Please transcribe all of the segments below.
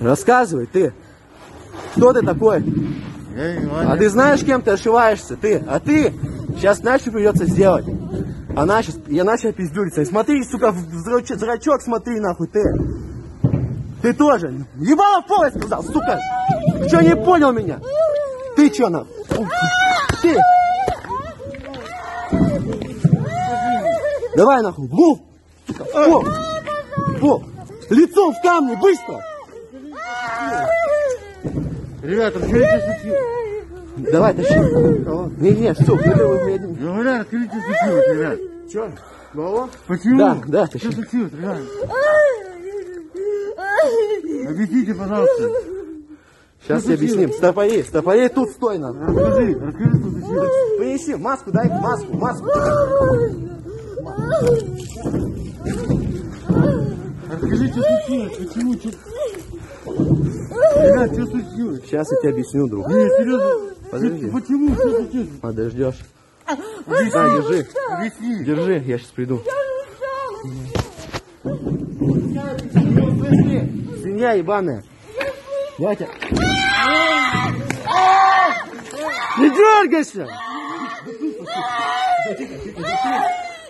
Рассказывай, ты. Кто ты такой? Я не А ты знаешь, кем ты ошиваешься? Ты. А ты? Сейчас что придется сделать? Она сейчас, я начал пиздюриться. Смотри, сука, в зрачок, зрачок смотри, нахуй, ты. Ты тоже. Ебало в пол, я сказал, сука. Ты что, не понял меня? Ты что, нахуй? Ты. Давай, нахуй, пол. Сука, в пол. В пол. Лицом в камни, быстро. Ребята, расскажите случилось. Давай, тащи. Не, не, все, Я говорю, расскажите случилось, ребят. Че? Голову? Почему? Да, да, Что тащи. случилось, ребят? Объясните, пожалуйста. Сейчас тебе объясним. Стопори, стопори, тут стой нам. Расскажи, расскажи, что случилось. Принеси маску, дай маску, маску. Расскажи, что случилось, почему, что... Ребят, что случилось? Сейчас я тебе объясню, друг. Не, серьезно. Подожди. Что- Почему, что случилось? Подождешь. На, держи. Объясни. Держи, я сейчас приду. Свинья ебаная. Я тебя... Не дергайся!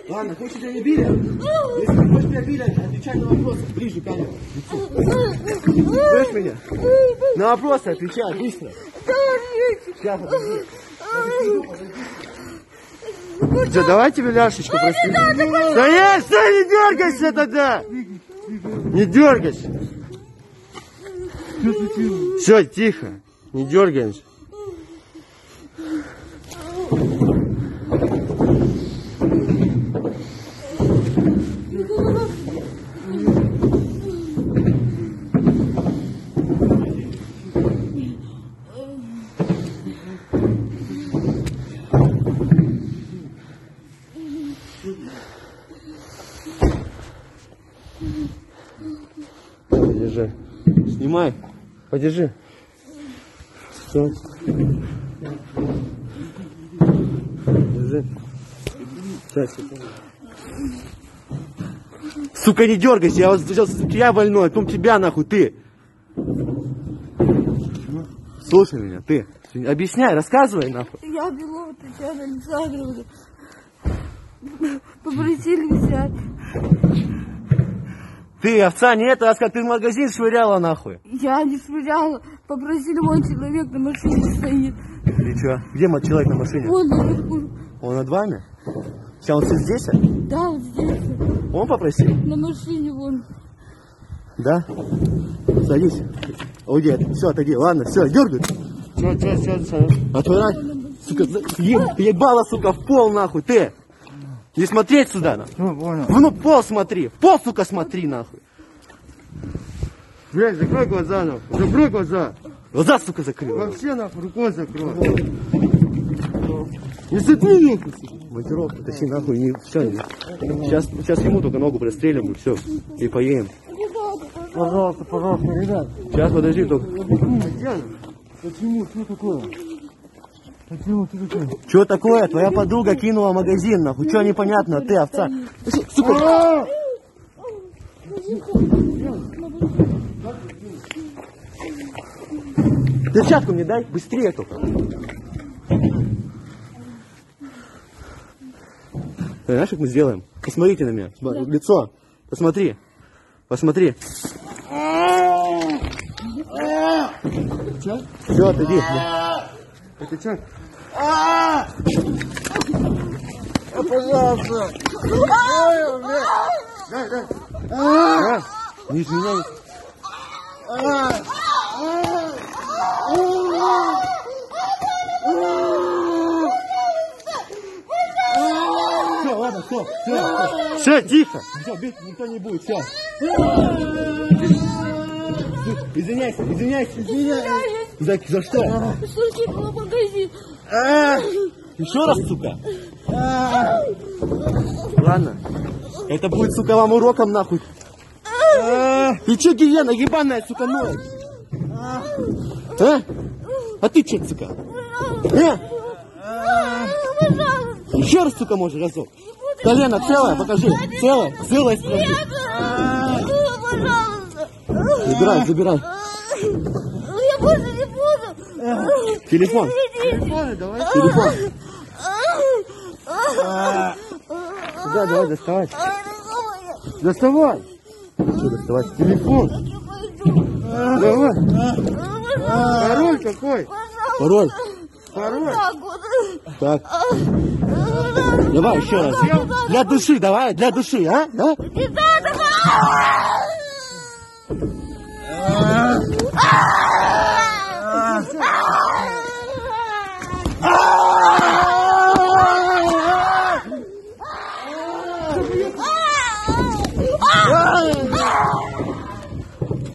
Ладно, хочешь тебя не били? Если хочешь тебя били, отвечай на вопросы. Ближе камеру. Слышь меня? На вопросы отвечай, быстро. Сейчас, давай тебе ляшечку прости. Стоять, стой, не дергайся тогда! Не дергайся! Все, тихо. Не дергаемся. Подержи. Снимай. Подержи. Все. Держи. Сейчас. Сука, не дергайся, я вот сейчас я больной, потом тебя нахуй, ты. Слушай меня, ты. Объясняй, рассказывай нахуй. Я Белова Татьяна Александровна. Попросили взять. Ты, овца, не это, а как ты в магазин швыряла нахуй. Я не швыряла. Попросили, вон человек на машине стоит. И чё? Где мой человек на машине? Вон наверху. Он над вами? Сейчас он здесь? а? Да, вот здесь. Он попросил? На машине вон. Да? Садись. Уйди, все, отойди. Ладно, все, дергай. Что, что, что, что? Отворай. Сука, за- е- ебала, сука, в пол, нахуй, ты. Не смотреть сюда, нахуй. Что, понял? Ну пол смотри. Пол, сука, смотри, нахуй. Блядь, закрой глаза, нахуй. Закрой глаза. Глаза, сука, закрыл. Вообще, нахуй, рукой закрой. Не сотни, нахуй. Монтировку, тащи, нахуй, не, все, не. Сейчас, сейчас ему только ногу прострелим, и все. И поедем. Пожалуйста, пожалуйста, ребят. Сейчас, подожди, только. Почему, что такое? Что такое? Что такое? Твоя подруга кинула магазин, нахуй. Что непонятно, ты, овца. Сука, перчатку мне дай, быстрее. Ты знаешь, как мы сделаем? Посмотрите на меня. Сма- Лицо. Посмотри. Посмотри. Все, отойди. Это что? А, Пожалуйста. Ой, блядь. Дай, дай. А, не изменяй. Все, ладно, все, все, все, тихо. Все, бить никто не будет, все. Извиняйся, извиняйся, извиняйся. За, за что? Слушай, магазин. Еще раз, сука. Ладно. Это будет, сука, вам уроком, нахуй. Ты че, гиена, ебаная, сука, ночь? А? А ты че, сука? А? Еще раз, сука, можешь разок. Колено целое, покажи. Целое, целое. Пожалуйста. Забирай, забирай. Я больше. Телефон. Телефоны давай. Телефон. Да, давай, доставай. Доставай. Что доставать? Телефон. Давай. Пароль какой? Пароль. Пароль. Так. Давай еще раз. Для души, давай, для души, а? Да?